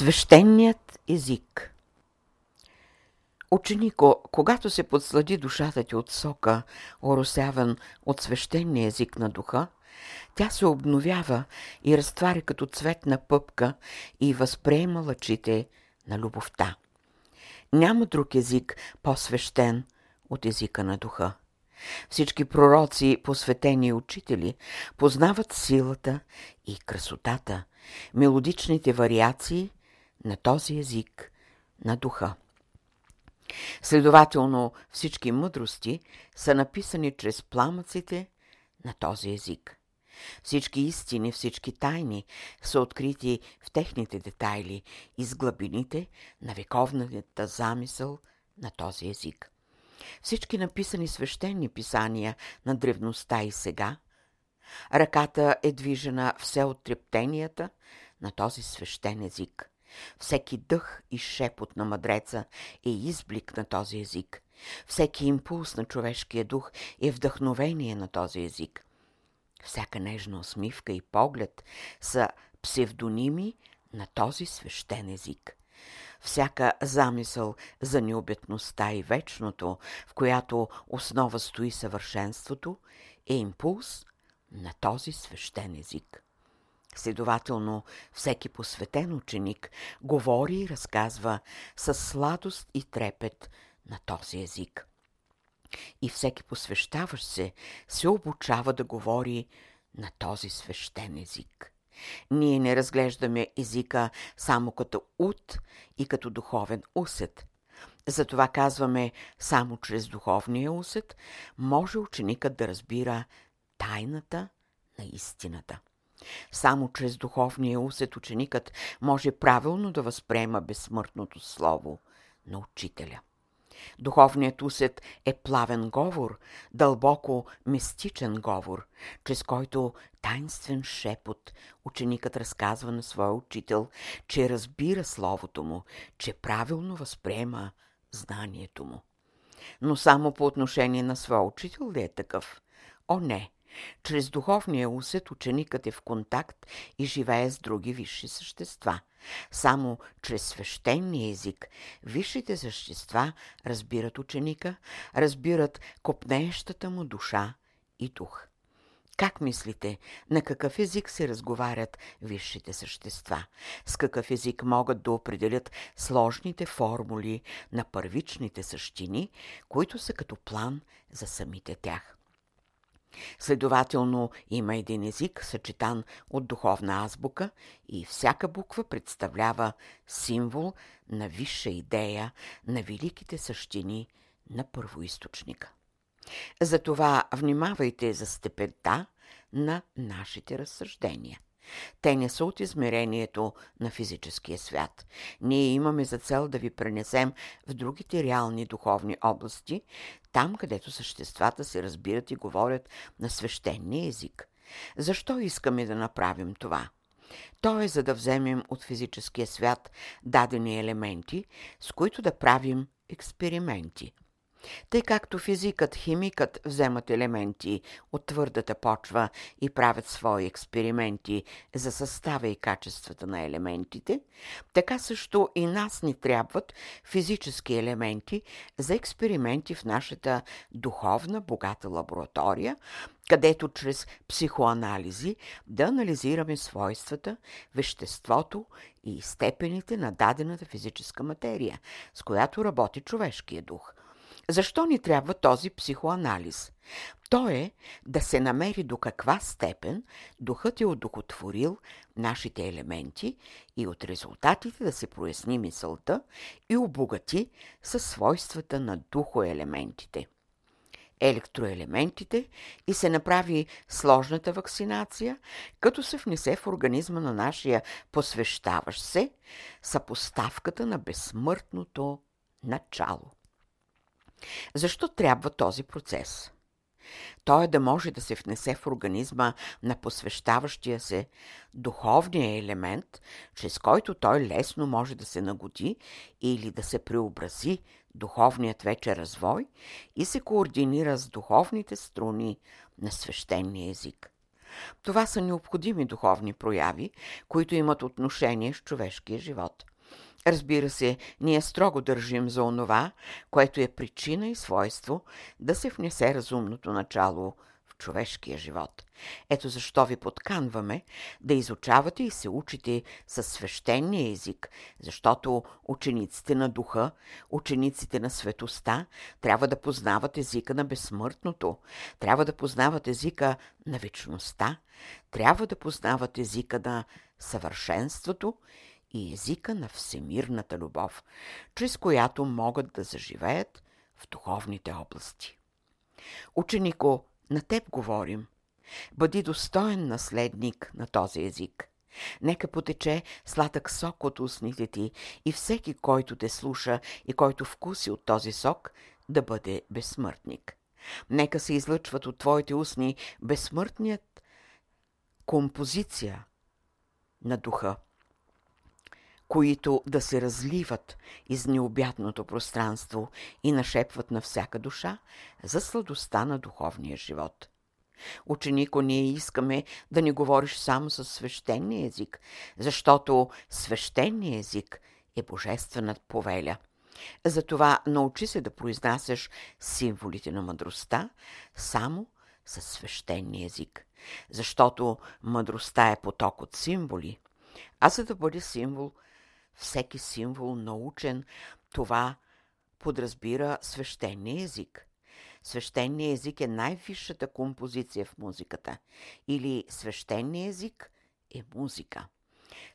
Свещеният език Ученико, когато се подслади душата ти от сока, оросяван от свещения език на духа, тя се обновява и разтваря като цветна пъпка и възприема лъчите на любовта. Няма друг език по-свещен от езика на духа. Всички пророци, посветени учители, познават силата и красотата, мелодичните вариации на този език на духа. Следователно, всички мъдрости са написани чрез пламъците на този език. Всички истини, всички тайни са открити в техните детайли, из глъбините на вековната замисъл на този език. Всички написани свещени писания на древността и сега, ръката е движена все от трептенията на този свещен език. Всеки дъх и шепот на мъдреца е изблик на този език. Всеки импулс на човешкия дух е вдъхновение на този език. Всяка нежна усмивка и поглед са псевдоними на този свещен език. Всяка замисъл за необетността и вечното, в която основа стои съвършенството, е импулс на този свещен език. Следователно, всеки посветен ученик говори и разказва с сладост и трепет на този език. И всеки посвещаващ се се обучава да говори на този свещен език. Ние не разглеждаме езика само като ут и като духовен усет. Затова казваме, само чрез духовния усет може ученикът да разбира тайната на истината. Само чрез духовния усет ученикът може правилно да възприема безсмъртното слово на учителя. Духовният усет е плавен говор, дълбоко мистичен говор, чрез който тайнствен шепот ученикът разказва на своя учител, че разбира словото му, че правилно възприема знанието му. Но само по отношение на своя учител ли е такъв? О, не! Чрез духовния усет ученикът е в контакт и живее с други висши същества. Само чрез свещения език висшите същества разбират ученика, разбират копнеещата му душа и дух. Как мислите, на какъв език се разговарят висшите същества? С какъв език могат да определят сложните формули на първичните същини, които са като план за самите тях? Следователно има един език, съчетан от духовна азбука и всяка буква представлява символ на висша идея, на великите същини на първоисточника. Затова внимавайте за степента на нашите разсъждения – те не са от измерението на физическия свят. Ние имаме за цел да ви пренесем в другите реални духовни области, там където съществата се разбират и говорят на свещения език. Защо искаме да направим това? То е за да вземем от физическия свят дадени елементи, с които да правим експерименти – тъй както физикът, химикът вземат елементи от твърдата почва и правят свои експерименти за състава и качествата на елементите, така също и нас ни трябват физически елементи за експерименти в нашата духовна богата лаборатория, където чрез психоанализи да анализираме свойствата, веществото и степените на дадената физическа материя, с която работи човешкия дух – защо ни трябва този психоанализ? То е да се намери до каква степен духът е одухотворил нашите елементи и от резултатите да се проясни мисълта и обогати със свойствата на духоелементите електроелементите и се направи сложната вакцинация, като се внесе в организма на нашия посвещаващ се съпоставката на безсмъртното начало. Защо трябва този процес? Той е да може да се внесе в организма на посвещаващия се духовния елемент, чрез който той лесно може да се нагоди или да се преобрази духовният вече развой и се координира с духовните струни на свещения език. Това са необходими духовни прояви, които имат отношение с човешкия живот – Разбира се, ние строго държим за онова, което е причина и свойство да се внесе разумното начало в човешкия живот. Ето защо ви подканваме да изучавате и се учите със свещения език, защото учениците на духа, учениците на светоста трябва да познават езика на безсмъртното, трябва да познават езика на вечността, трябва да познават езика на съвършенството и езика на всемирната любов, чрез която могат да заживеят в духовните области. Ученико, на теб говорим. Бъди достоен наследник на този език. Нека потече сладък сок от устните ти и всеки, който те слуша и който вкуси от този сок, да бъде безсмъртник. Нека се излъчват от твоите устни безсмъртният композиция на духа които да се разливат из необятното пространство и нашепват на всяка душа за сладостта на духовния живот. Ученико, ние искаме да не говориш само със свещения език, защото свещения език е божествената повеля. Затова научи се да произнасяш символите на мъдростта само със свещения език, защото мъдростта е поток от символи, а за да бъде символ – всеки символ научен, това подразбира свещения език. Свещения език е най-висшата композиция в музиката или свещения език е музика.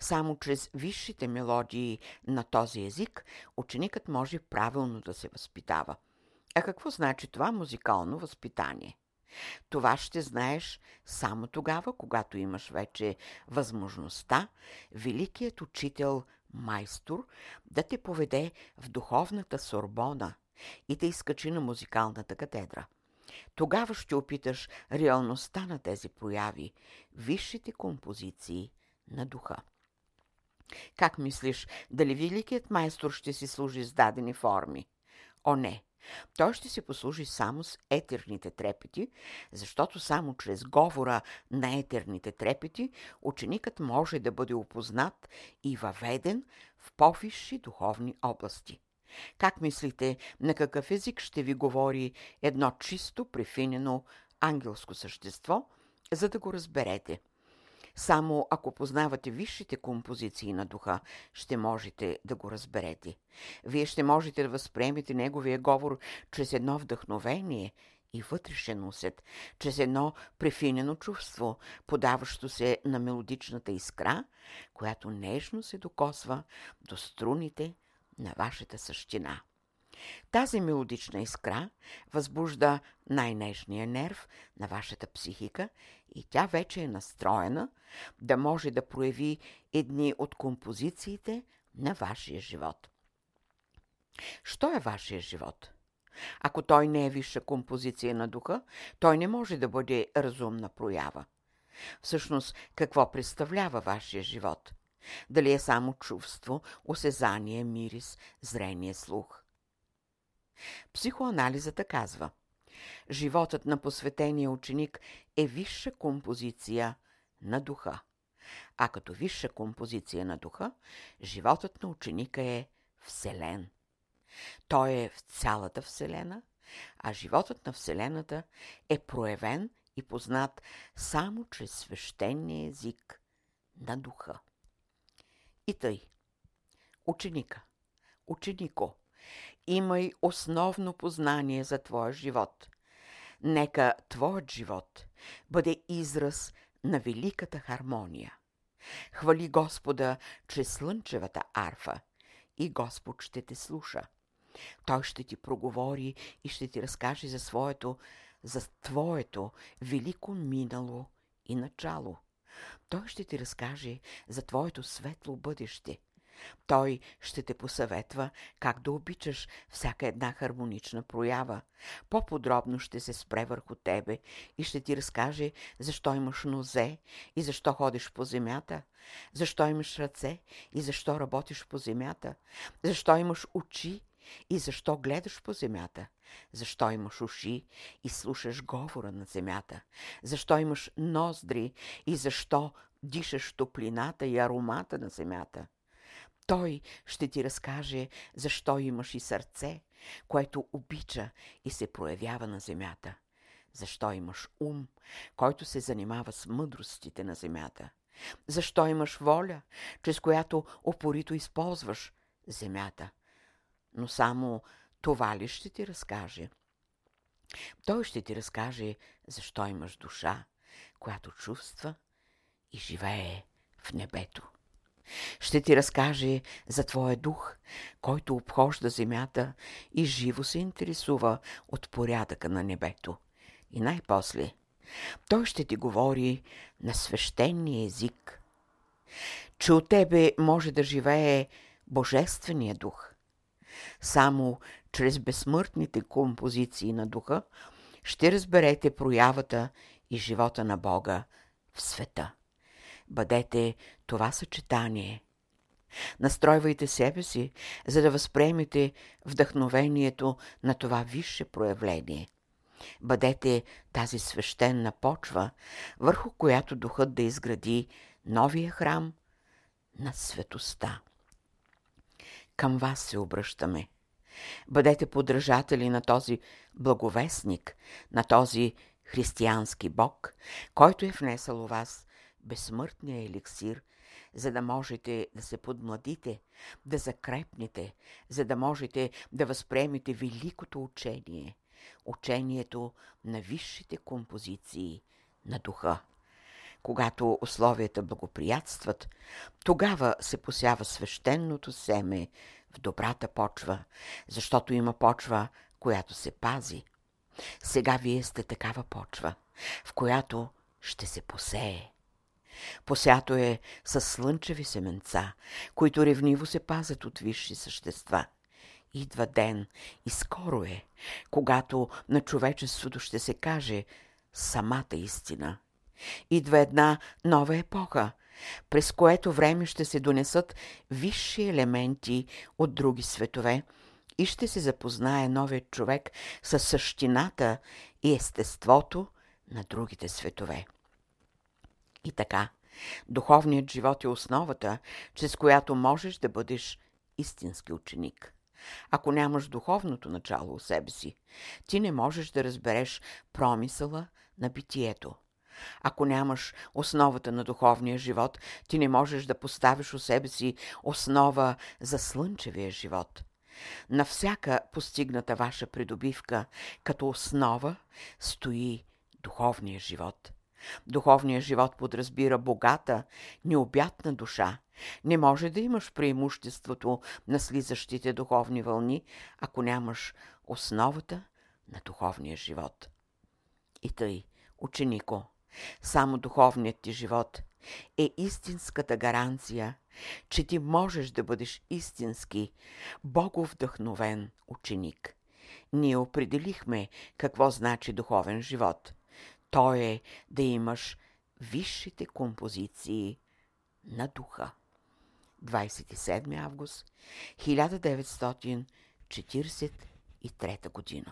Само чрез висшите мелодии на този език ученикът може правилно да се възпитава. А какво значи това музикално възпитание? Това ще знаеш само тогава, когато имаш вече възможността великият учител майстор да те поведе в духовната Сорбона и да изкачи на музикалната катедра. Тогава ще опиташ реалността на тези прояви, висшите композиции на духа. Как мислиш, дали великият майстор ще си служи с дадени форми? О, не! Той ще се послужи само с етерните трепети, защото само чрез говора на етерните трепети ученикът може да бъде опознат и въведен в по-висши духовни области. Как мислите, на какъв език ще ви говори едно чисто, префинено ангелско същество, за да го разберете – само ако познавате висшите композиции на духа, ще можете да го разберете. Вие ще можете да възприемете неговия говор чрез едно вдъхновение и вътрешен усет, чрез едно префинено чувство, подаващо се на мелодичната искра, която нежно се докосва до струните на вашата същина. Тази мелодична искра възбужда най-нежния нерв на вашата психика и тя вече е настроена да може да прояви едни от композициите на вашия живот. Що е вашия живот? Ако той не е висша композиция на духа, той не може да бъде разумна проява. Всъщност, какво представлява вашия живот? Дали е само чувство, осезание, мирис, зрение, слух? Психоанализата казва Животът на посветения ученик е висша композиция на духа. А като висша композиция на духа, животът на ученика е вселен. Той е в цялата вселена, а животът на вселената е проявен и познат само чрез свещения език на духа. И тъй, ученика, ученико, имай основно познание за твоя живот. Нека твоят живот бъде израз на великата хармония. Хвали Господа чрез слънчевата арфа и Господ ще те слуша. Той ще ти проговори и ще ти разкаже за своето, за твоето велико минало и начало. Той ще ти разкаже за твоето светло бъдеще – той ще те посъветва как да обичаш всяка една хармонична проява. По-подробно ще се спре върху тебе и ще ти разкаже защо имаш нозе и защо ходиш по земята, защо имаш ръце и защо работиш по земята, защо имаш очи и защо гледаш по земята? Защо имаш уши и слушаш говора на земята? Защо имаш ноздри и защо дишаш топлината и аромата на земята? Той ще ти разкаже защо имаш и сърце, което обича и се проявява на земята. Защо имаш ум, който се занимава с мъдростите на земята. Защо имаш воля, чрез която опорито използваш земята. Но само това ли ще ти разкаже? Той ще ти разкаже защо имаш душа, която чувства и живее в небето. Ще ти разкаже за твоя дух, който обхожда земята и живо се интересува от порядъка на небето. И най-после, той ще ти говори на свещения език, че от тебе може да живее Божествения дух. Само чрез безсмъртните композиции на духа ще разберете проявата и живота на Бога в света. Бъдете това съчетание. Настройвайте себе си, за да възприемете вдъхновението на това висше проявление. Бъдете тази свещена почва, върху която духът да изгради новия храм на светоста. Към вас се обръщаме. Бъдете подражатели на този благовестник, на този християнски Бог, който е внесъл у вас безсмъртния еликсир, за да можете да се подмладите, да закрепнете, за да можете да възприемете великото учение, учението на висшите композиции на духа. Когато условията благоприятстват, тогава се посява свещеното семе в добрата почва, защото има почва, която се пази. Сега вие сте такава почва, в която ще се посее. Посято е с слънчеви семенца, които ревниво се пазят от висши същества. Идва ден и скоро е, когато на човечеството ще се каже самата истина. Идва една нова епоха, през което време ще се донесат висши елементи от други светове и ще се запознае новият човек с същината и естеството на другите светове. И така, духовният живот е основата, чрез която можеш да бъдеш истински ученик. Ако нямаш духовното начало у себе си, ти не можеш да разбереш промисъла на битието. Ако нямаш основата на духовния живот, ти не можеш да поставиш у себе си основа за слънчевия живот. На всяка постигната ваша придобивка като основа стои духовния живот – Духовният живот подразбира богата, необятна душа. Не може да имаш преимуществото на слизащите духовни вълни, ако нямаш основата на духовния живот. И тъй, ученико, само духовният ти живот е истинската гаранция, че ти можеш да бъдеш истински, боговдъхновен ученик. Ние определихме какво значи духовен живот – то е да имаш висшите композиции на духа. 27 август 1943 година